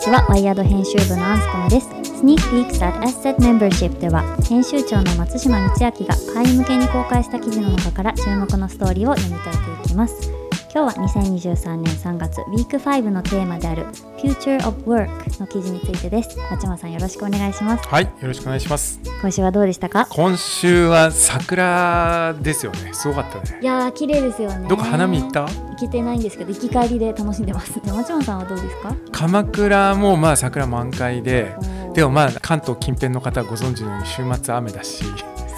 ちはワイヤード編集部のアンスコムです。Sneak Peeks at Asset Membership では編集長の松島道明が会員向けに公開した記事の中から注目のストーリーを読み解いていきます。今日は2023年3月ウィーク5のテーマである Future of Work の記事についてです。松島さんよろしくお願いします。はいよろしくお願いします。今週はどうでしたか？今週は桜ですよね。すごかったね。いやー綺麗ですよね。どこ花見行った？行けてないんですけど行き帰りで楽しんでます。じゃあ松島さんはどうですか？鎌倉もまあ桜満開ででもまあ関東近辺の方はご存知のように週末雨だし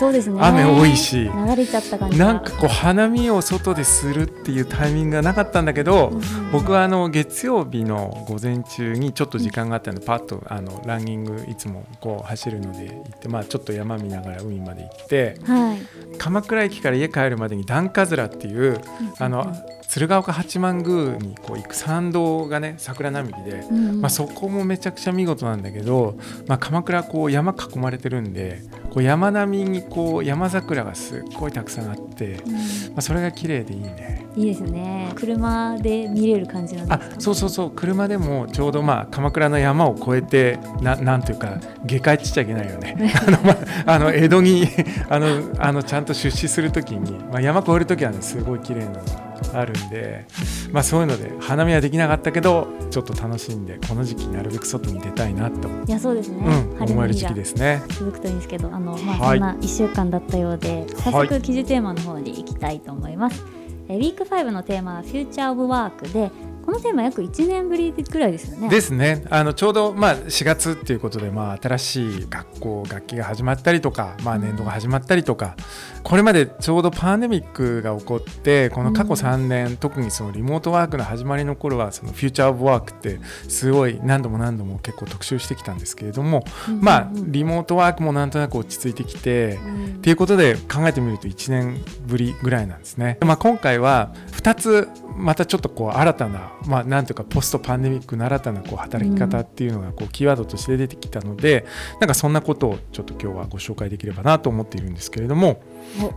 そうですね。雨多いし。流れちゃった感じ。がなんかこう花見を外でするっていうタイミングがなかったんだけど、うんうん僕はあの月曜日の午前中にちょっと時間があったのでパッとあのランニングいつもこう走るので行ってまあちょっと山見ながら海まで行ってはい。鎌倉駅から家帰るまでに段葛っていうあの鶴岡八幡宮にこう行く参道がね桜並木で、うんうん。まあ、そこもめちゃくちゃ見事なんだけど、まあ、鎌倉こう山囲まれてるんでこう山並みにこう山桜がすっごいたくさんあって、うん。まあ、それが綺麗でいいね。いいですね。車で見れる感じなんですあか？ねそうそうそう。車でもちょうどまあ鎌倉の山を越えてななんというか下界っちゃいけないよね。あの、まあ、あの江戸にあのあのちゃんと出資するときに、まあ、山越えるときはねすごい綺麗なの。があるんで、まあ、そういうので花見はできなかったけどちょっと楽しんでこの時期なるべく外に出たいなと、いやそうですね、思える時期ですね。続くといいんですけどあの、まあ、はい。そんな1週間だったようで早はい。速記事テーマの方に行きたいと思います、えウィーク5のテーマは「Future of Work で」このテーマ約1年ぶりくらいですよね。ですね。あのちょうどまあ4月っていうことでまあ新しい学校学期が始まったりとか、まあ、年度が始まったりとかこれまでちょうどパンデミックが起こってこの過去3年、特にそのリモートワークの始まりの頃はそのフューチャーオブワークってすごい何度も何度も結構特集してきたんですけれども、うん。うんうんまあリモートワークもなんとなく落ち着いてきて、うん。っていうことで考えてみると1年ぶりぐらいなんですね。まあ、今回は2つまたちょっとこう新たな、まあ、なんというかポストパンデミックの新たなこう働き方っていうのがこうキーワードとして出てきたので、なんかそんなことをちょっと今日はご紹介できればなと思っているんですけれども、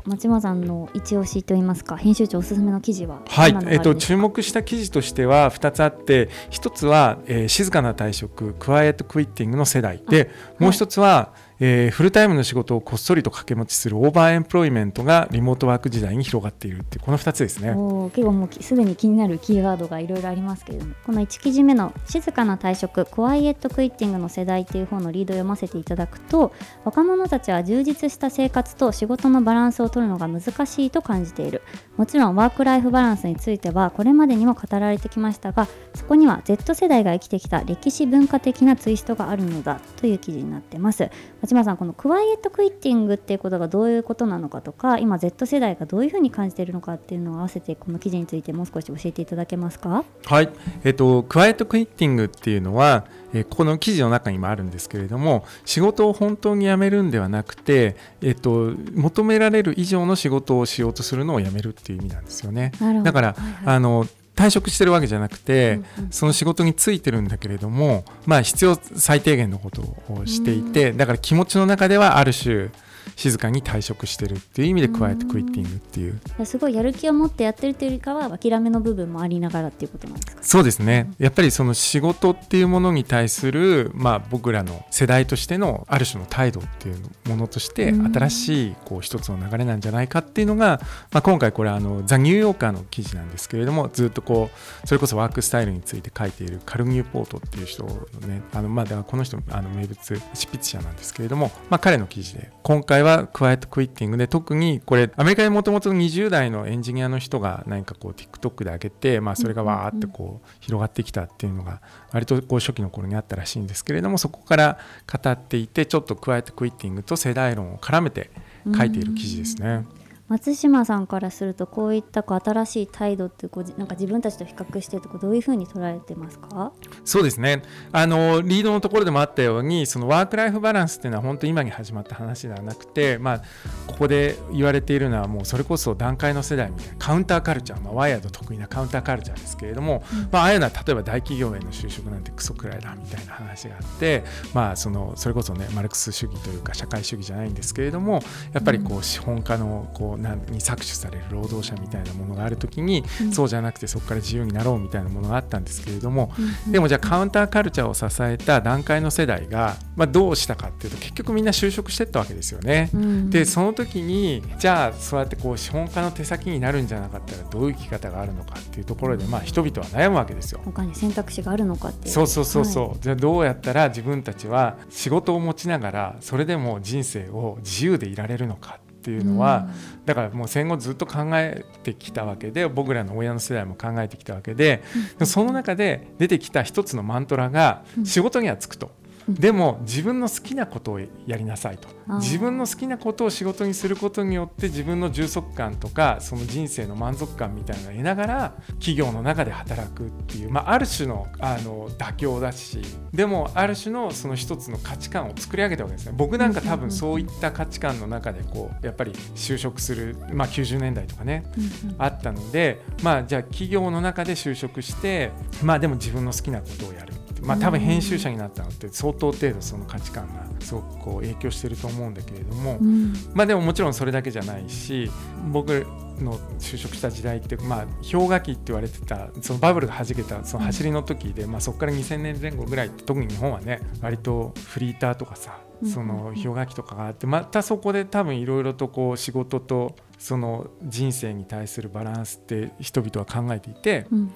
松島さんの一押しといいますか編集長おすすめの記事ははいえっと、るんですか？注目した記事としては2つあって1つは、えー静かな退職 quiet quitting の世代でもう1つは、えーフルタイムの仕事をこっそりと掛け持ちする overemployment がリモートワーク時代に広がっているっていうこの2つですね。結構もうすでに気になるキーワードがいろいろありますけれどもこの1記事目の「静かな退職 quiet quitting の世代」っていう本のリードを読ませていただくと若者たちは充実した生活と仕事のバランスを取るのが難しいと感じているもちろんワークライフバランスについてはこれまでにも語られてきましたがそこには Z 世代が生きてきた歴史文化的なツイストがあるのだという記事になってます町村さんこのクワイエットクイッティングっていうことがどういうことなのかとか今 Z 世代がどういうふうに感じているのかっていうのを合わせてこの記事についてもう少し教えていただけますか？はい、えっと、クワイエットクイッティングっていうのは、えーこの記事の中にもあるんですけれども仕事を本当に辞めるんではなくて、えっと、求められる以上の仕事をしようとするのをやめるっていう意味なんですよね。なるほど。だから、はいはい。あの退職してるわけじゃなくて、うんうん。その仕事についてるんだけれども、まあ、必要最低限のことをしていて、だから気持ちの中ではある種静かに退職してるっていう意味でクワイエットクイッティングっていう。すごいやる気を持ってやってるというよりかは諦めの部分もありながらっていうことなんですか？そうですね。やっぱりその仕事っていうものに対する、まあ、僕らの世代としてのある種の態度っていうものとしてうん。新しいこう一つの流れなんじゃないかっていうのが、まあ、今回これあのザ・ニューヨーカーの記事なんですけれどもずっとこうそれこそワークスタイルについて書いているカル・ニューポートっていう人のねあのまあこの人あの名物執筆者なんですけれども、まあ、彼の記事で今回はクワイエットクイッティングで特にこれアメリカでもともと20代のエンジニアの人が何かこう TikTok で上げて、まあ、それがわーってこう広がってきたっていうのが割とこう初期の頃にあったらしいんですけれどもそこから語っていてちょっとクワイエットクイッティングと世代論を絡めて書いている記事ですね。松島さんからするとこういったこう新しい態度ってこうじなんか自分たちと比較してとかどういうふうに捉えてますか？そうですね。あのリードのところでもあったようにそのワーク・ライフ・バランスっていうのは本当今に始まった話ではなくて、まあ、ここで言われているのはもうそれこそ段階の世代みたいなカウンターカルチャー、まあ、ワイヤード得意なカウンターカルチャーですけれども、まあ、ああいうのは例えば大企業への就職なんてクソくらいだみたいな話があって、まあ、そのそれこそねマルクス主義というか社会主義じゃないんですけれどもやっぱりこう資本家のこのなに搾取される労働者みたいなものがある時に、うん。そうじゃなくてそこから自由になろうみたいなものがあったんですけれども、うんでもじゃあカウンターカルチャーを支えた段階の世代が、まあ、どうしたかっていうと結局みんな就職してったわけですよね。うんでその時にじゃあそうやってこう資本家の手先になるんじゃなかったらどういう生き方があるのかっていうところで、まあ、人々は悩むわけですよ。他に選択肢があるのかってそうそうそうそう、はい。じゃあどうやったら自分たちは仕事を持ちながらそれでも人生を自由でいられるのかっていうのは、だからもう戦後ずっと考えてきたわけで僕らの親の世代も考えてきたわけででもその中で出てきた一つのマントラがうん。仕事には就くと。うん。でも自分の好きなことをやりなさいと。自分の好きなことを仕事にすることによって自分の充足感とかその人生の満足感みたいなのを得ながら企業の中で働くっていう、まあ、ある種のあの妥協だしでもある種のその一つの価値観を作り上げたわけですね。僕なんか多分そういった価値観の中でこうやっぱり就職する、まあ、90年代とかねうんうん。あったのでまあじゃあ企業の中で就職してまあでも自分の好きなことをやるまあ多分編集者になったのって相当程度その価値観がすごくこう影響してると思うんだけれども、うん。まあでももちろんそれだけじゃないし僕の就職した時代ってまあ氷河期って言われてたそのバブルがはじけたその走りの時で、まあそこから2000年前後ぐらいって特に日本はね割とフリーターとかさうんその氷河期とかがあってまたそこで多分いろいろとこう仕事とその人生に対するバランスって人々は考えていてうん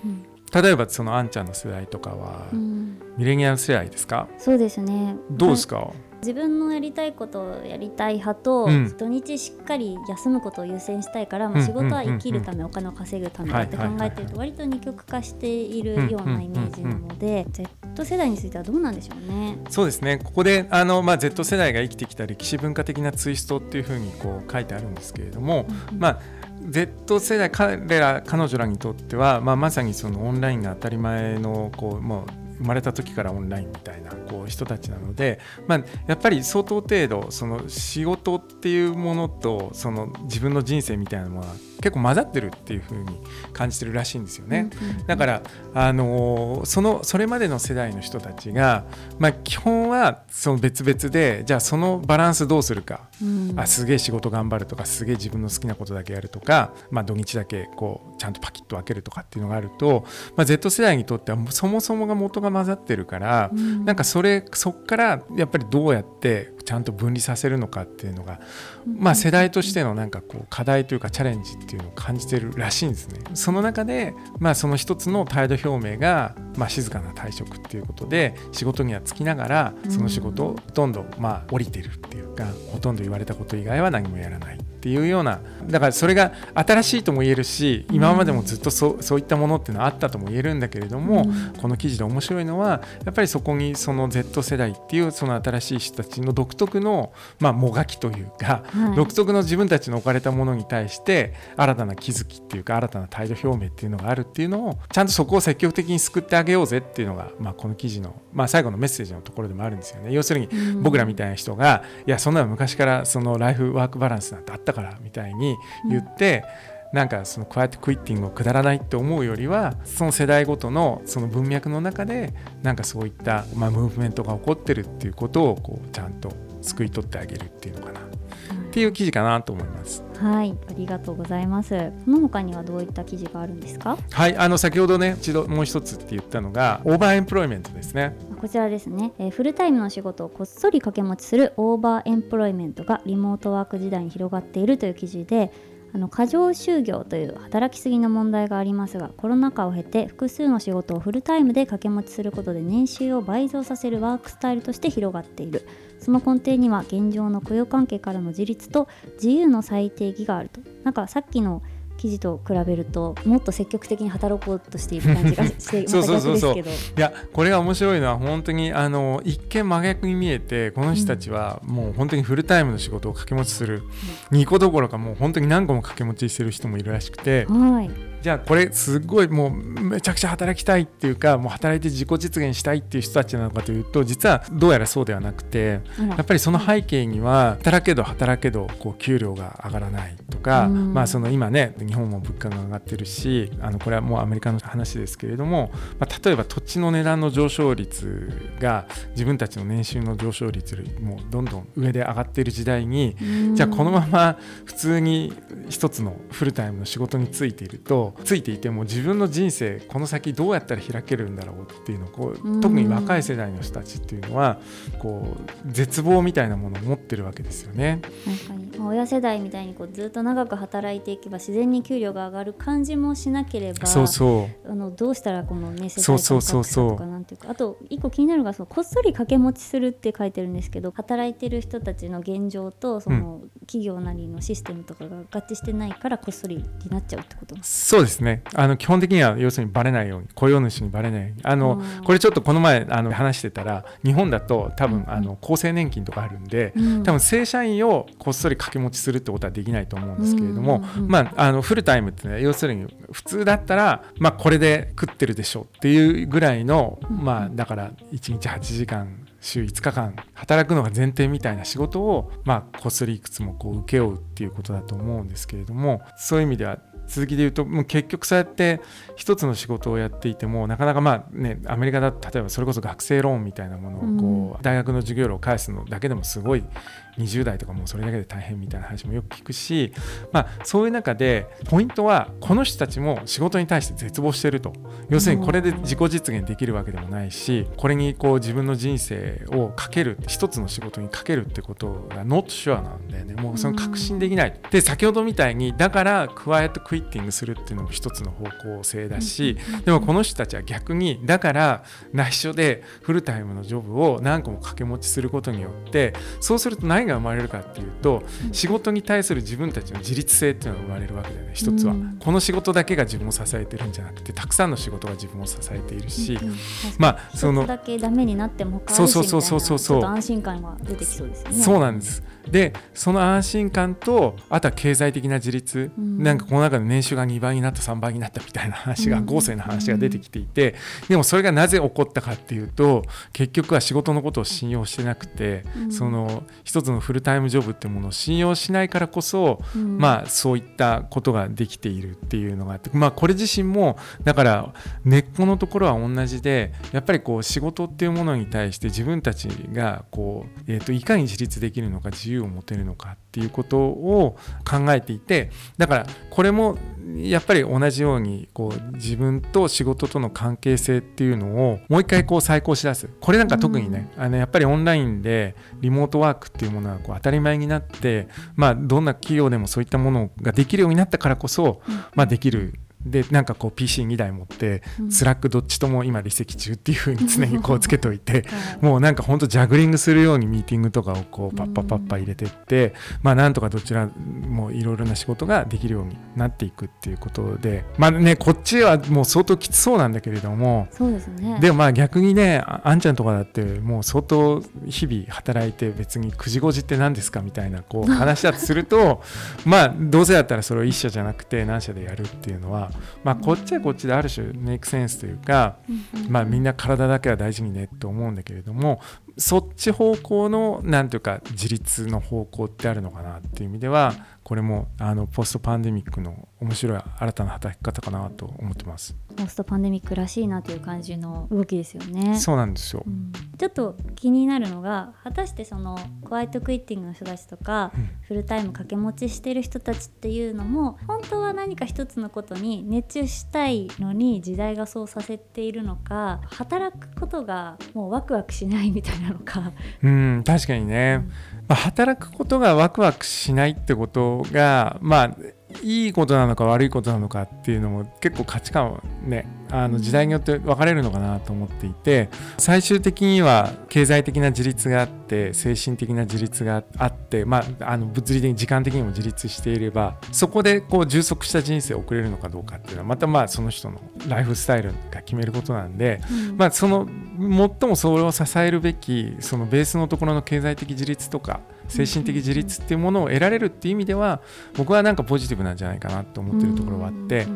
例えばそのあんちゃんの世代とかはうん。うんミレニアル世代ですか？そうですね。どうですか？自分のやりたいことをやりたい派と、うん。土日しっかり休むことを優先したいから、まあ、うん仕事は生きるため、お金を稼ぐためだって考えてると割と二極化しているようなイメージなので、Z 世代についてはどうなんでしょうね。そうですね。ここであの、まあ、Z 世代が生きてきた歴史文化的なツイストっていうふうにこう書いてあるんですけれども、まあ Z 世代彼ら彼女らにとっては、まあ、まさにそのオンラインが当たり前のこうもう生まれた時からオンラインみたいなこう人たちなので、まあ、やっぱり相当程度その仕事っていうものとその自分の人生みたいなものは結構混ざってるっていうふうに感じてるらしいんですよね。だから、あのーそのそれまでの世代の人たちが、まあ、基本はその別々でじゃあそのバランスどうするか、うん。あすげえ仕事頑張るとかすげえ自分の好きなことだけやるとか、まあ、土日だけこうちゃんとパキッと分けるとかっていうのがあると、まあ、Z 世代にとってはそもそもが元が混ざってるから、うん。なんかそれそっからやっぱりどうやってちゃんと分離させるのかっていうのが、まあ、世代としてのなんかこう課題というかチャレンジっていうのを感じてるらしいんですね。その中で、まあ、その一つの態度表明が、まあ、静かな退職っていうことで仕事には就きながらその仕事をほとんどまあ降りてるっていうかほとんど言われたこと以外は何もやらないっていうようなだからそれが新しいとも言えるし今までもずっとそうそういったものっていうのはあったとも言えるんだけれども、この記事で面白いのはやっぱりそこにその Z 世代っていうその新しい人たちの独特のまあもがきというか、はい。独特の自分たちの置かれたものに対して新たな気づきっていうか新たな態度表明っていうのがあるっていうのをちゃんとそこを積極的に救ってあげようぜっていうのが、まあ、この記事の、まあ、最後のメッセージのところでもあるんですよね。要するにうん僕らみたいな人がいやそんなの昔からそのライフワークバランスなんてあったからみたいに言って、なんかその quiet quitting をくだらないって思うよりはその世代ごとのその文脈の中でなんかそういった、まあ、ムーブメントが起こってるっていうことをこうちゃんと掬い取ってあげるっていうのかな。っていう記事かなと思います。はい、ありがとうございます。この他にはどういった記事があるんですか？はい、あの先ほどね一度もう一つって言ったのが overemployment ですね。こちらですね、えーフルタイムの仕事をこっそり掛け持ちする overemployment がリモートワーク時代に広がっているという記事であの過剰就業という働きすぎの問題がありますがコロナ禍を経て複数の仕事をフルタイムで掛け持ちすることで年収を倍増させるワークスタイルとして広がっている。その根底には現状の雇用関係からの自立と自由の最低義があると。なんかさっきの記事と比べるともっと積極的に働こうとしている感じがして また逆ですけど。いやこれが面白いのは本当にあの一見真逆に見えてこの人たちはもう本当にフルタイムの仕事を掛け持ちする。2個どころかもう本当に何個も掛け持ちしてる人もいるらしくて。はいじゃあこれすごいもうめちゃくちゃ働きたいっていうかもう働いて自己実現したいっていう人たちなのかというと実はどうやらそうではなくてやっぱりその背景には働けど働けどこう給料が上がらないとか、まあその今ね日本も物価が上がってるしあのこれはもうアメリカの話ですけれども、まあ、例えば土地の値段の上昇率が自分たちの年収の上昇率よりもどんどん上で上がっている時代にじゃあこのまま普通に一つのフルタイムの仕事に就いているとついていても自分の人生この先どうやったら開けるんだろうっていうのをこう特に若い世代の人たちっていうのはこう絶望みたいなものを持ってるわけですよね。確かに親世代みたいにこうずっと長く働いていけば自然に給料が上がる感じもしなければそうそう。あのどうしたらこのね世代間格差とかなんていうかあと一個気になるのがそのこっそり掛け持ちするって書いてるんですけど働いてる人たちの現状とその企業なりのシステムとかが合致してないからこっそりになっちゃうってことそうですね。あの基本的には要するにバレないように雇用主にバレないように。あのこれちょっとこの前あの話してたら日本だと多分あの厚生年金とかあるんで、多分正社員をこっそり掛け持ちするってことはできないと思うんですけれども、まああのフルタイムってね要するに普通だったらまあこれで食ってるでしょっていうぐらいの、まあだから1日8時間週5日間働くのが前提みたいな仕事を、まあ、こっそりいくつもこう請け負うっていうことだと思うんですけれどもそういう意味では続きで言うともう結局そうやって一つの仕事をやっていてもなかなかまあねアメリカだと例えばそれこそ学生ローンみたいなものをこう、大学の授業料を返すのだけでもすごい20代とかもそれだけで大変みたいな話もよく聞くし、まあ、そういう中でポイントはこの人たちも仕事に対して絶望してると。要するにこれで自己実現できるわけでもないしこれにこう自分の人生をかける一つの仕事にかけるってことが not sure なんだよね。もうその確信できない。で先ほどみたいにだからクワイエットクイッティングするっていうのも一つの方向性だしでもこの人たちは逆にだから内緒でフルタイムのジョブを何個も掛け持ちすることによってそうすると何が生まれるかっていうと仕事に対する自分たちの自立性っていうのが生まれるわけだよね一つは、この仕事だけが自分を支えてるんじゃなくてたくさんの仕事が自分を支えているし、まあそのだけダメになってもそうそうそうそうそう。そう安心感が出てきそうですよね。そうなんです。でその安心感とあとは経済的な自立、うん、なんかこの中で年収が2倍になった3倍になったみたいな話が、豪勢な話が出てきていて、でもそれがなぜ起こったかっていうと結局は仕事のことを信用してなくて、その一つのフルタイムジョブってものを信用しないからこそ、まあそういったことができているっていうのがあってまあこれ自身もだから根っこのところは同じでやっぱりこう仕事っていうものに対して自分たちがこう、えー、といかに自立できるのか自由を持てるのかっていうことを考えていてだからこれもやっぱり同じようにこう自分と仕事との関係性っていうのをもう一回こう再考し出す。これなんか特にね、うん、あのやっぱりオンラインでリモートワークっていうものはこう当たり前になってまあどんな企業でもそういったものができるようになったからこそ、まあ、できるでなんかこう PC2 台持って、 Slack どっちとも今離席中っていうふうに常にこうつけといて、もうなんかほんとジャグリングするようにミーティングとかをこうパッパッパッパ入れてって、まあなんとかどちらもいろいろな仕事ができるようになっていくっていうことでまあねこっちはもう相当きつそうなんだけれどもそうですね。でもまあ逆にねあんちゃんとかだってもう相当日々働いて別に9時5時って何ですかみたいなこう話だとすると まあどうせだったらそれを1社じゃなくて何社でやるっていうのはまあ、こっちはこっちである種メイクセンスというか、まあ、みんな体だけは大事にねと思うんだけれどもそっち方向のなんていうか自立の方向ってあるのかなっていう意味ではこれもあのポストパンデミックの面白い新たな働き方かなと思ってます。ポストパンデミックらしいなという感じの動きですよね。そうなんですよ、うん、ちょっと気になるのが果たしてそのホワイトクイッティングの人たちとか、うん、フルタイム掛け持ちしてる人たちっていうのも本当は何か一つのことに熱中したいのに時代がそうさせているのか働くことがもうワクワクしないみたいなのか。うん確かにね、まあ、働くことがワクワクしないってことがまあいいことなのか悪いことなのかっていうのも結構価値観はねあの時代によって分かれるのかなと思っていて最終的には経済的な自立があって精神的な自立があって、まあ、あの物理的に時間的にも自立していればそこでこう充足した人生を送れるのかどうかっていうのはまたまあその人のライフスタイルが決めることなんで、うん、まあ、その最もそれを支えるべきそのベースのところの経済的自立とか精神的自立っていうものを得られるっていう意味では僕はなんかポジティブなんじゃないかなと思ってるところはあって。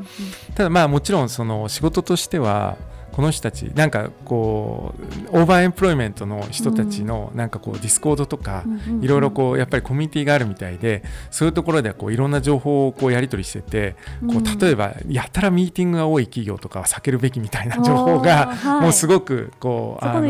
ただまあもちろんその仕事としてはこの人たちなんかこう overemployment の人たちのなんかこう Discord とかいろいろこうやっぱりコミュニティがあるみたいでそういうところではこういろんな情報をこうやり取りしててこう例えばやたらミーティングが多い企業とかは避けるべきみたいな情報がもうすごくこうあの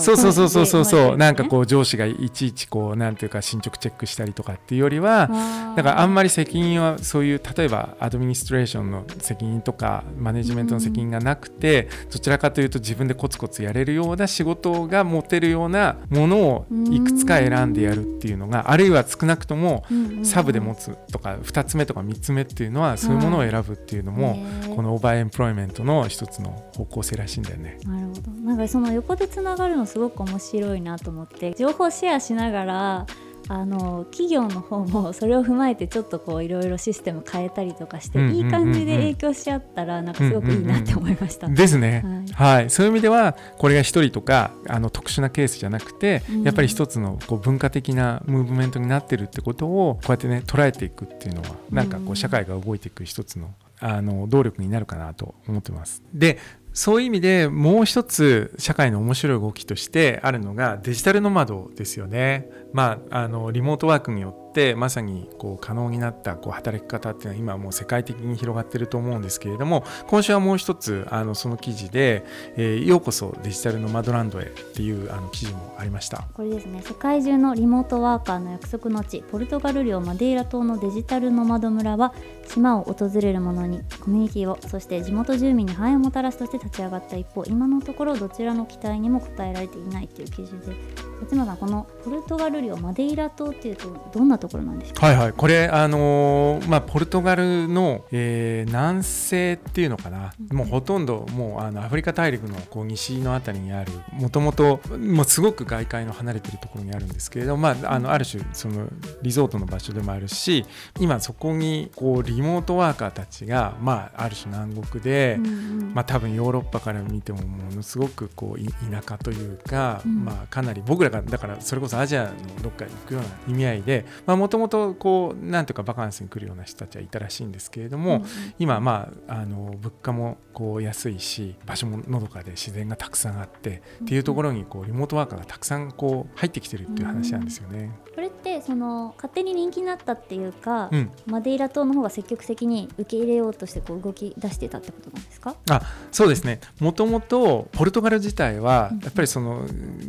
そうそうそうそうそうそうなんかこう上司がいちいちこうなんていうか進捗チェックしたりとかっていうよりはだからあんまり責任はそういう例えばアドミニストレーションの責任とかマネジメントの責任がなくてどちらかというと自分でコツコツやれるような仕事が持てるようなものをいくつか選んでやるっていうのがあるいは少なくともサブで持つとか2つ目とか3つ目っていうのはそういうものを選ぶっていうのもこのオーバーエンプロイメントの一つの方向性らしいんだよね。なるほど。なんかその横でつながるのすごく面白いなと思って情報シェアしながらあの企業の方もそれを踏まえてちょっとこういろいろシステム変えたりとかして、いい感じで影響し合ったらなんかすごくいいなって思いました。ですね、はい、はい、そういう意味ではこれが一人とかあの特殊なケースじゃなくて、うん、やっぱり一つのこう文化的なムーブメントになってるってことをこうやってね捉えていくっていうのはなんかこう社会が動いていく一つのあの動力になるかなと思ってます。でそういう意味でもう一つ社会の面白い動きとしてあるのがデジタルノマドですよね。まあ、あのリモートワークによってまさにこう可能になったこう働き方っていうのは今もう世界的に広がってると思うんですけれども今週はもう一つあのその記事で、えー、ようこそデジタルノマドランドへっていうあの記事もありました。これですね。世界中のリモートワーカーの約束の地ポルトガル領マデイラ島のデジタルノマド村は島を訪れる者にコミュニティをそして地元住民に繁栄をもたらすとして立ち上がった一方今のところどちらの期待にも応えられていないという記事で松村さんこのポルトガル領マデイラ島っていうとどんなところなんですかはいはい。これあのー、まあポルトガルの、えー、南西っていうのかな、うん、もうほとんどもうあのアフリカ大陸のこう西のあたりにあるもともともうすごく外界の離れてるところにあるんですけれどまああのある種そのリゾートの場所でもあるし今そこにこうリモートワーカーたちがまあある種南国で、うんうん、まあ多分ヨーロッパから見てもものすごくこう田舎というか、うん、まあかなり僕ららがだからそれこそアジアのどっかに行くような意味合いでもともとこうなんとかバカンスに来るような人たちはいたらしいんですけれども、うん、今まああの物価もこう安いし場所ものどかで自然がたくさんあってっていうところにこうリモートワーカーがたくさんこう入ってきてるっていう話なんですよね。これってその勝手に人気になったっていうか、うん、マデイラ島の方が積極的に受け入れようとしてこう動き出してたってことなんですか？あそうですね。もともとポルトガル自体はやっぱりその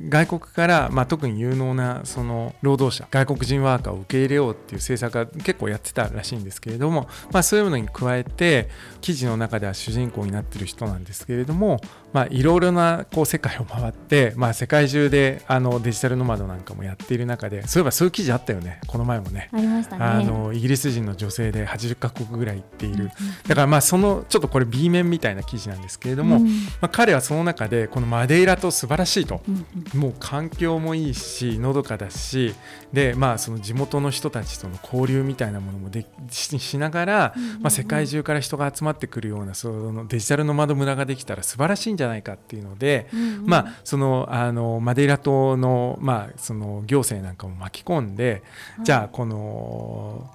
外国からまあ、特に有能なその労働者外国人ワーカーを受け入れようっていう政策が結構やってたらしいんですけれども、まあ、そういうのに加えて記事の中では主人公になってる人なんですけれどもいろいろなこう世界を回って、まあ、世界中であのデジタルノマドなんかもやっている中でそういえばそういう記事あったよね。この前もね。ありましたね。あのイギリス人の女性で80カ国ぐらい行っている、だからまあそのちょっとこれ B 面みたいな記事なんですけれども、うん、まあ、彼はその中でこのマデイラと素晴らしいと、うんうん、もう環境もいいしのどかだしで、まあ、その地元の人たちとの交流みたいなものもでししながら、まあ、世界中から人が集まってくるようなそのデジタルノマド村ができたら素晴らしいんじゃないかっていうので、うんうん、まあ、そのあのマデイラ島の,、まあその行政なんかも巻き込んで、はい、じゃあこの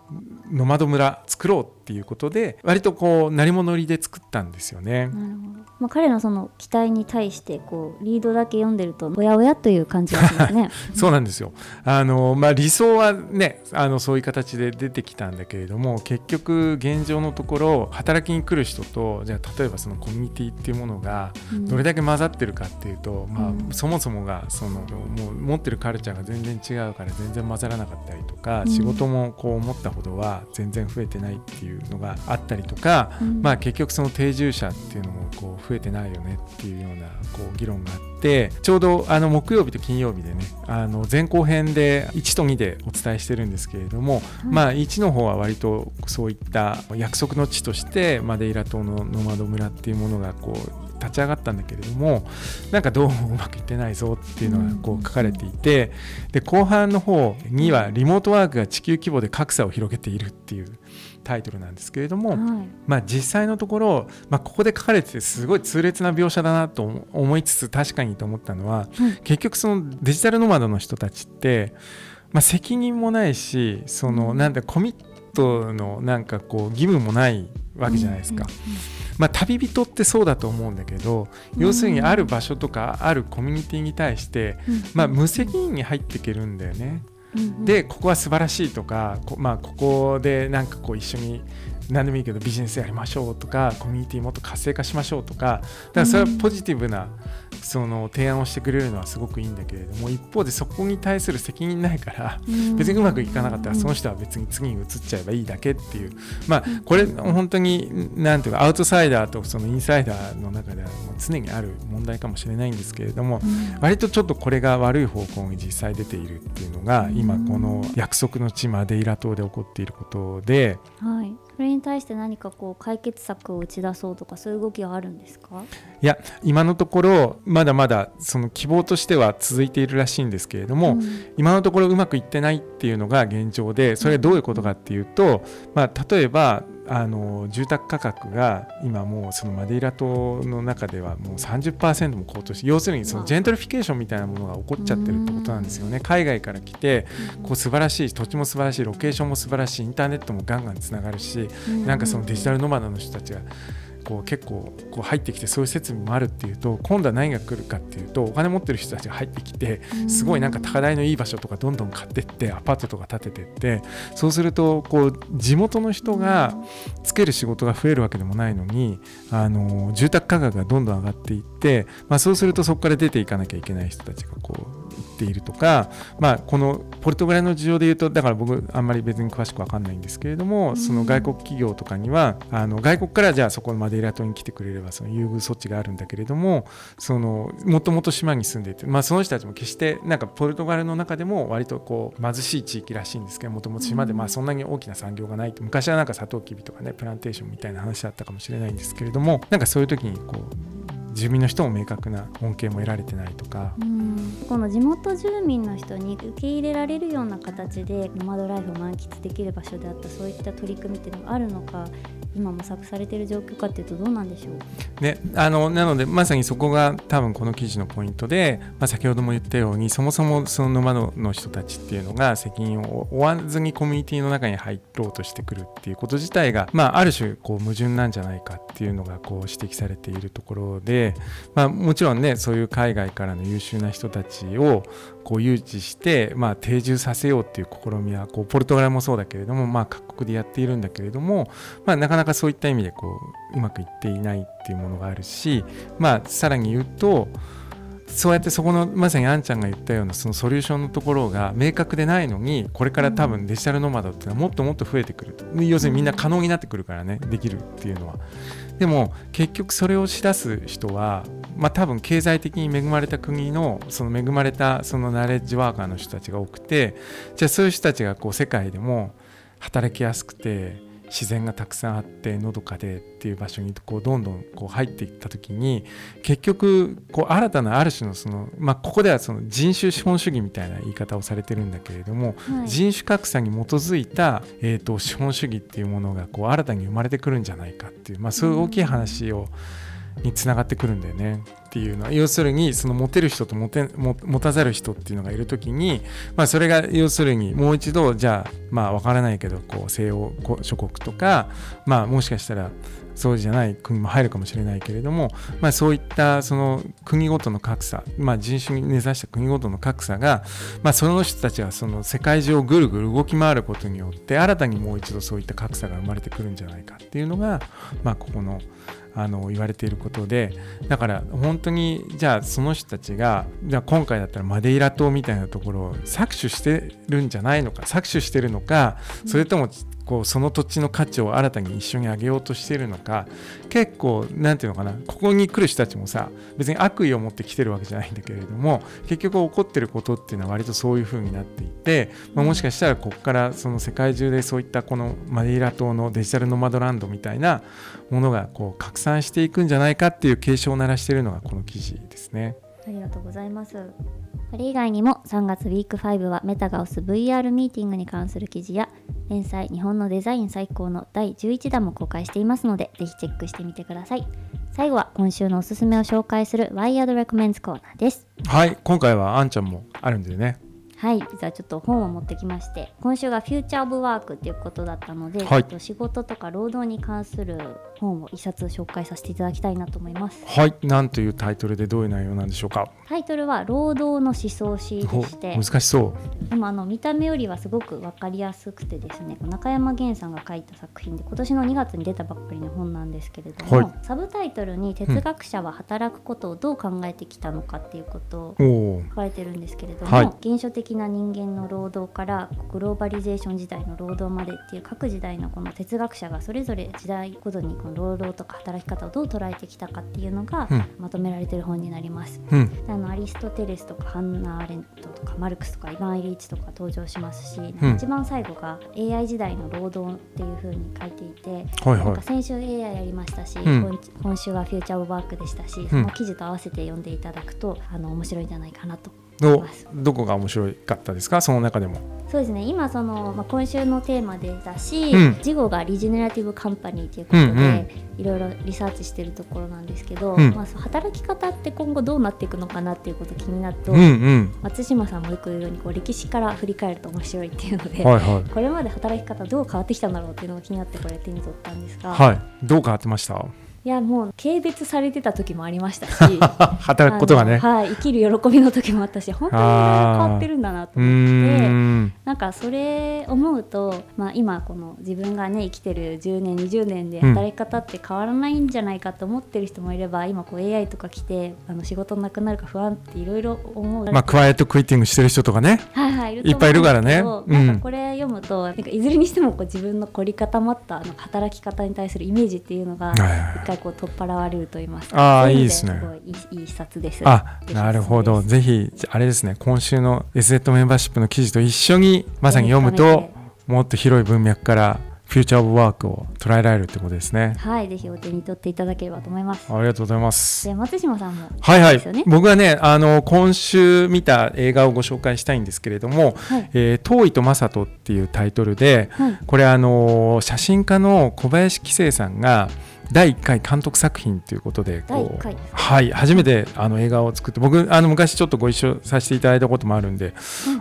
ノマド村作ろうっていうことで割とこう鳴り物入りで作ったんですよね。なるほどまあ、彼のその期待に対してこうリードだけ読んでるとおやおやという感じがしますね。そうなんですよあの、まあ、理想はねあのそういう形で出てきたんだけれども結局現状のところ働きに来る人とじゃあ例えばそのコミュニティっていうものがどれだけ混ざってるかっていうと、うん、まあ、そもそもがそのもう持ってるカルチャーが全然違うから全然混ざらなかったりとか、うん、仕事もこう思ったほどは全然増えてないっていうのがあったりとか、うん、まあ、結局その定住者っていうのもこう増えてないよねっていうようなこう議論があってちょうどあの木曜日と金曜日でねあの前後編で1と2でお伝えしてるんですけれども、まあ、1の方は割とそういった約束の地としてマデイラ島のノマド村っていうものがこう立ち上がったんだけれどもなんかどうもうまくいってないぞっていうのがこう書かれていてで後半の方にはリモートワークが地球規模で格差を広げているっていうタイトルなんですけれども、はい、まあ、実際のところ、まあ、ここで書かれててすごい痛烈な描写だなと思いつつ確かにと思ったのは、結局そのデジタルノマドの人たちってまあ、責任もないしそのなんだコミットのなんかこう義務もないわけじゃないですか。まあ、旅人ってそうだと思うんだけど要するにある場所とかあるコミュニティに対して、まあ、無責任に入っていけるんだよね。でここは素晴らしいとかこ,、まあ、ここでなんかこう一緒に何でもいいけどビジネスやりましょうとかコミュニティもっと活性化しましょうとかだからそれはポジティブなその提案をしてくれるのはすごくいいんだけれども一方でそこに対する責任ないから別にうまくいかなかったらその人は別に次に移っちゃえばいいだけっていう。まあこれ本当に何ていうかアウトサイダーとそのインサイダーの中では常にある問題かもしれないんですけれども割とちょっとこれが悪い方向に実際出ているっていうのが今この約束の地マデイラ島で起こっていることで。はいそれに対して何かこう解決策を打ち出そうとかそういう動きはあるんですか？いや今のところまだまだその希望としては続いているらしいんですけれども、うん、今のところうまくいってないっていうのが現状でそれはどういうことかっていうと、まあ、例えばあの住宅価格が今もうそのマデイラ島の中ではもう30%も高騰して要するにそのジェントリフィケーションみたいなものが起こっちゃってるってことなんですよね。海外から来てこう素晴らしい土地も素晴らしいロケーションも素晴らしいインターネットもガンガンつながるしなんかそのデジタルノマドの人たちがこう結構こう入ってきてそういう設備もあるっていうと今度は何が来るかっていうとお金持ってる人たちが入ってきてすごいなんか高台のいい場所とかどんどん買ってってアパートとか建ててってそうするとこう地元の人がつける仕事が増えるわけでもないのにあの住宅価格がどんどん上がっていって、まあ、そうするとそこから出ていかなきゃいけない人たちがこうているとか、まあ、このポルトガルの事情でいうとだから僕あんまり別に詳しく分かんないんですけれどもその外国企業とかにはあの外国からじゃあそこまでデイラ島に来てくれればその優遇措置があるんだけれどもそのもともと島に住んでいて、まあ、その人たちも決してなんかポルトガルの中でも割とこう貧しい地域らしいんですけどもともと島でまあそんなに大きな産業がない昔はなんかサトウキビとかねプランテーションみたいな話だったかもしれないんですけれどもなんかそういう時にこう住民の人も明確な恩恵も得られてないとか、この地元住民の人に受け入れられるような形でノマドライフを満喫できる場所であったそういった取り組みっていうのがあるのか今模索されている状況かというとどうなんでしょう、ね、あのなのでまさにそこが多分この記事のポイントで、まあ、先ほども言ったようにそもそもその沼の人たちっていうのが責任を負わずにコミュニティの中に入ろうとしてくるっていうこと自体が、まあ、ある種こう矛盾なんじゃないかっていうのがこう指摘されているところで、まあ、もちろんねそういう海外からの優秀な人たちをこう誘致して、まあ、定住させようっていう試みはこうポルトガルもそうだけれども、まあ、各国でやっているんだけれども、まあ、なかなかなかそういった意味でこううまくいっていないっていうものがあるし、まあ、さらに言うとそうやってそこのまさにあんちゃんが言ったようなそのソリューションのところが明確でないのにこれから多分デジタルノマドっていうのはもっともっと増えてくる要するにみんな可能になってくるからねできるっていうのは。でも結局それをしだす人はまあ多分経済的に恵まれた国のその恵まれたそのナレッジワーカーの人たちが多くてじゃあそういう人たちがこう世界でも働きやすくて自然がたくさんあってのどかでっていう場所にこうどんどんこう入っていった時に結局こう新たなある種のその、まあ、ここではその人種資本主義みたいな言い方をされてるんだけれども、はい、人種格差に基づいた、えーと、資本主義っていうものがこう新たに生まれてくるんじゃないかっていう、まあ、そういう大きい話を、につながってくるんだよね。っていうのは要するにそのモテる人とモテ持たざる人っていうのがいる時に、まあ、それが要するにもう一度じゃあまあ分からないけどこう西欧諸国とかまあもしかしたらそうじゃない国も入るかもしれないけれども、まあ、そういったその国ごとの格差、まあ、人種に根ざした国ごとの格差が、まあ、その人たちがその世界中をぐるぐる動き回ることによって新たにもう一度そういった格差が生まれてくるんじゃないかっていうのが、まあ、ここのあの言われていることでだから本当にじゃあその人たちがじゃあ今回だったらマデイラ島みたいなところを搾取してるんじゃないのか搾取してるのかそれともこうその土地の価値を新たに一緒に上げようとしてるのか結構何て言うのかなここに来る人たちもさ別に悪意を持って来てるわけじゃないんだけれども結局起こってることっていうのは割とそういう風になっていて、まあ、もしかしたらここからその世界中でそういったこのマデイラ島のデジタルノマドランドみたいなものがこう拡散していくんじゃないかっていう警鐘を鳴らしているのがこの記事ですね。ありがとうございます。それ以外にも3月ウィーク5はメタが推す VR ミーティングに関する記事や連載日本のデザイン最高の第11弾も公開していますのでぜひチェックしてみてください。最後は今週のおすすめを紹介する Wired Recommends コーナーです。はい、今回はあんちゃんもあるんでね。はい。実はちょっと本を持ってきまして今週がフューチャー・オブ・ワークっていうことだったので、はい。ちょっと仕事とか労働に関する本を一冊紹介させていただきたいなと思います。はい。なんというタイトルでどういう内容なんでしょうか。タイトルは労働の思想史でおして難しそう。でもあの見た目よりはすごく分かりやすくてですね中山源さんが書いた作品で今年の2月に出たばっかりの本なんですけれども、はい。サブタイトルに「哲学者は働くことをどう考えてきたのか」っていうことを書かれてるんですけれども、はい。原初的な人間の労働からグローバリゼーション時代の労働までっていう各時代のこの哲学者がそれぞれ時代ごとにこの労働とか働き方をどう捉えてきたかっていうのがうん。まとめられてる本になります。うん。あのアリストテレスとかハンナ・アーレントとかマルクスとかイヴァン・エリーチとか登場しますし、うん。一番最後が AI 時代の労働っていう風に書いていて、はいはい。なんか先週 AI やりましたし、ん。今今週はフューチャー・オブ・ワークでしたし、その記事と合わせて読んでいただくとあの面白いんじゃないかなとど。どこが面白かったですか？その中でも。そうですね。今その、まあ、今週のテーマでだし、うん。事後がリジェネラティブカンパニーということで、うんうん。いろいろリサーチしてるところなんですけど、うん。まあ、働き方って今後どうなっていくのかなっていうこと気になると、うんうん。松島さんもよく言うようにこう歴史から振り返ると面白いっていうので、はいはい。これまで働き方どう変わってきたんだろうっていうのが気になってこれ手に取ったんですが、はい。どう変わってました？いやもう軽蔑されてた時もありましたし 働くことがね。はい、生きる喜びの時もあったし本当に変わってるんだなと思って。んなんかそれ思うと、まあ、今この自分がね生きてる10年20年でうん。働き方って変わらないんじゃないかと思ってる人もいれば、今こう AI とか来てあの仕事なくなるか不安っていろいろ思う、まあクワイエットクイッティングしてる人とかね。はいはい、いっぱいいるからね。うん。なんかこれ読むと、なんかいずれにしてもこう自分の凝り固まったあの働き方に対するイメージっていうのがはいはいはい。一回こう取っ払われると言いますか。あーそううのいいですね。いいいいい一冊です。あなるほど。ぜひあれですね。今週の SZ メンバーシップの記事と一緒にまさに読むともっと広い文脈からフューチャーオブワークを捉えられるってことですね。はい、ぜひお手に取っていただければと思います。ありがとうございます。で松島さんもはいはい。僕はねあの今週見た映画をご紹介したいんですけれどもはい「えー遠いと正人」っていうタイトルではい。これあの写真家の小林紀生さんが第1回監督作品ということで第こうはい初めてあの映画を作って僕あの昔ちょっとご一緒させていただいたこともあるんで、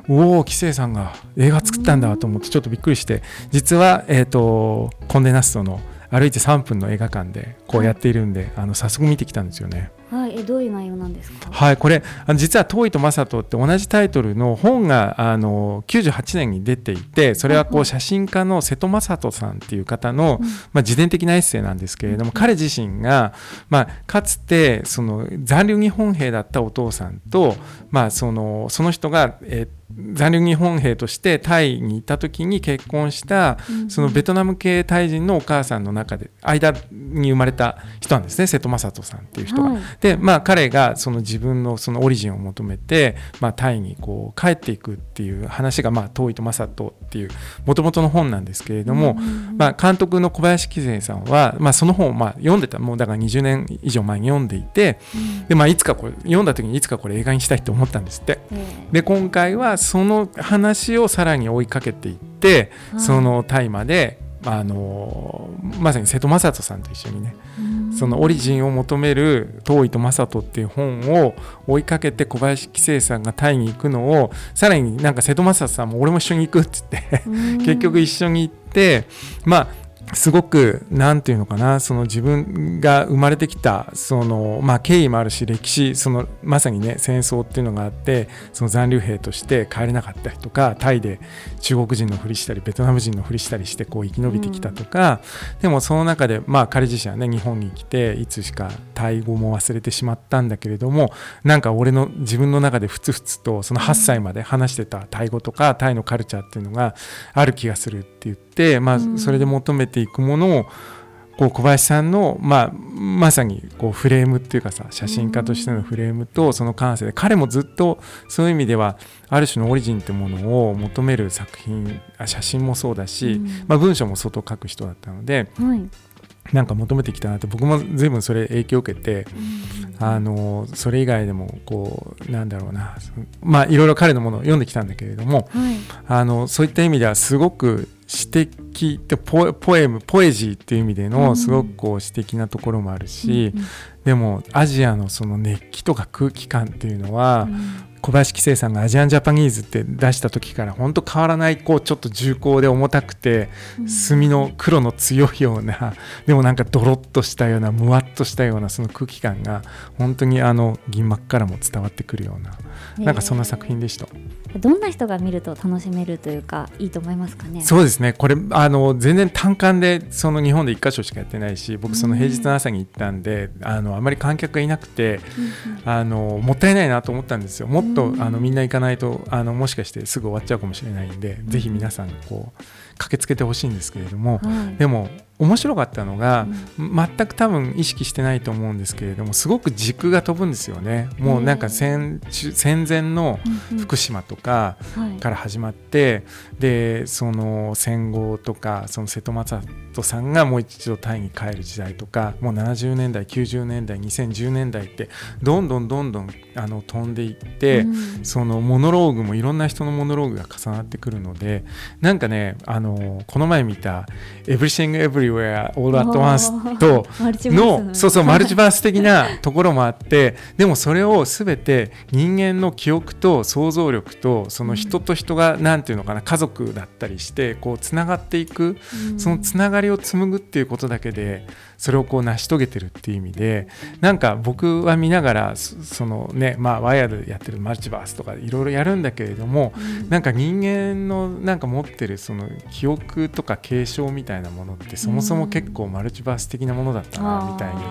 おお紀生さんが映画作ったんだと思ってちょっとびっくりして実は、えー、とコンデナストの歩いて3分の映画館でこうやっているんで、あの早速見てきたんですよね。はい、えどういう内容なんですか？はい、これあの実は「遠いと正人」って同じタイトルの本があの98年に出ていてそれはこう写真家の瀬戸正人さんっていう方の、うん。まあ、自伝的なエッセイなんですけれども、彼自身が、まあ、かつてその残留日本兵だったお父さんと、まあ、そのその人が、えー残留日本兵としてタイにいた時に結婚したうん。そのベトナム系タイ人のお母さんの中で間に生まれた人なんですね瀬戸正人さんっていう人が。はい。でまあ彼がその自分のそのオリジンを求めて、まあ、タイにこう帰っていくっていう話が、まあ、遠いと正人っていうもともとの本なんですけれども、うんまあ、監督の小林紀生さんは、まあ、その本をまあ読んでたもうだから20年以上前に読んでいてで、まあ、いつかこれ読んだ時にいつかこれ映画にしたいと思ったんですって。ええ。で今回はその話をさらに追いかけていって、はい。その大麻で、あのまさに瀬戸正人さんと一緒にねうん。そのオリジンを求める「遠いと正人」っていう本を追いかけて小林紀生さんがタイに行くのをさらになんか瀬戸正人さんも俺も一緒に行くっつってうん。結局一緒に行ってまあすごくなんていうのかなその自分が生まれてきたそのまあ経緯もあるし歴史そのまさにね戦争っていうのがあってその残留兵として帰れなかったりとかタイで中国人のふりしたりベトナム人のふりしたりしてこう生き延びてきたとか、でもその中でまあ彼自身はね日本に来ていつしかタイ語も忘れてしまったんだけれどもなんか俺の自分の中でふつふつとその8歳まで話してたタイ語とかタイのカルチャーっていうのがある気がするって言って、まあ、うん。それで求めていくものをこう小林さんの、まあ、まさにこうフレームっていうかさ写真家としてのフレームとその感性で彼もずっとそういう意味ではある種のオリジンってものを求める作品あ写真もそうだし、うん。まあ、文章も相当書く人だったのではい。なんか求めてきたなって僕も随分それ影響を受けてうんあのそれ以外でもこうなんだろうな。まあいろいろ彼のものを読んできたんだけれどもはい。あのそういった意味ではすごく詩的でポエポエムポエジーっていう意味でうん。のすごくこう詩的なところもあるし、うんでもアジアのその熱気とか空気感っていうのは、小林紀生さんがアジアンジャパニーズって出した時から本当変わらないこうちょっと重厚で重たくて墨の黒の強いような でもなんかドロッとしたようなむわっとしたようなその空気感が本当にあの銀幕からも伝わってくるようななんかそんな作品でした。どんな人が見ると楽しめるというかいいと思いますかね？そうですね。これあの全然単館でその日本で1箇所しかやってないし僕その平日の朝に行ったんで、うん、あのあまり観客がいなくて、うん、あのもったいないなと思ったんですよ。もっとあのみんな行かないとあのもしかしてすぐ終わっちゃうかもしれないんで、うん、ぜひ皆さんこう駆けつけてほしいんですけれども、はい、でも面白かったのが、うん、全く多分意識してないと思うんですけれどもすごく軸が飛ぶんですよね。もうなんか戦戦前の福島とかから始まって、うんうん、でその戦後とかその瀬戸正人さんがもう一度タイに帰る時代とかもう70年代90年代2010年代ってどんどんどんどんあの飛んでいって、うん、そのモノローグもいろんな人のモノローグが重なってくるのでなんかねあのこの前見た「Everything Everywhere All at Once と」のそうそうマルチバース的なところもあって でもそれを全て人間の記憶と想像力とその人と人が何て言うのかな家族だったりしてこうつながっていく、そのつながりを紡ぐっていうことだけでそれをこう成し遂げてるっていう意味でなんか僕は見ながらそのねまあワイヤードやってるマルチバースとかいろいろやるんだけれども、うん、なんか人間のなんか持ってるその記憶とか継承みたいなものってそもそも結構マルチバース的なものだったなみたいに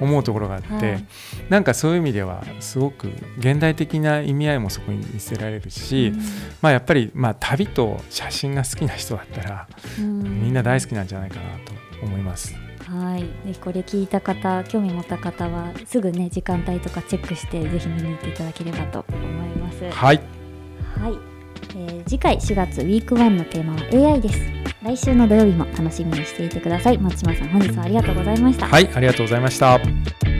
思うところがあって、はい、なんかそういう意味ではすごく現代的な意味合いもそこに見せられるし、うん、まあやっぱりまあ旅と写真が好きな人だったら、みんな大好きなんじゃないかなと思います。はい、ぜひこれ聞いた方興味持った方はすぐね時間帯とかチェックしてぜひ見に行っていただければと思います。はい、はいえー、次回4月ウィーク1のテーマは AI です。来週の土曜日も楽しみにしていてください。松島さん本日はありがとうございました。はい、ありがとうございました。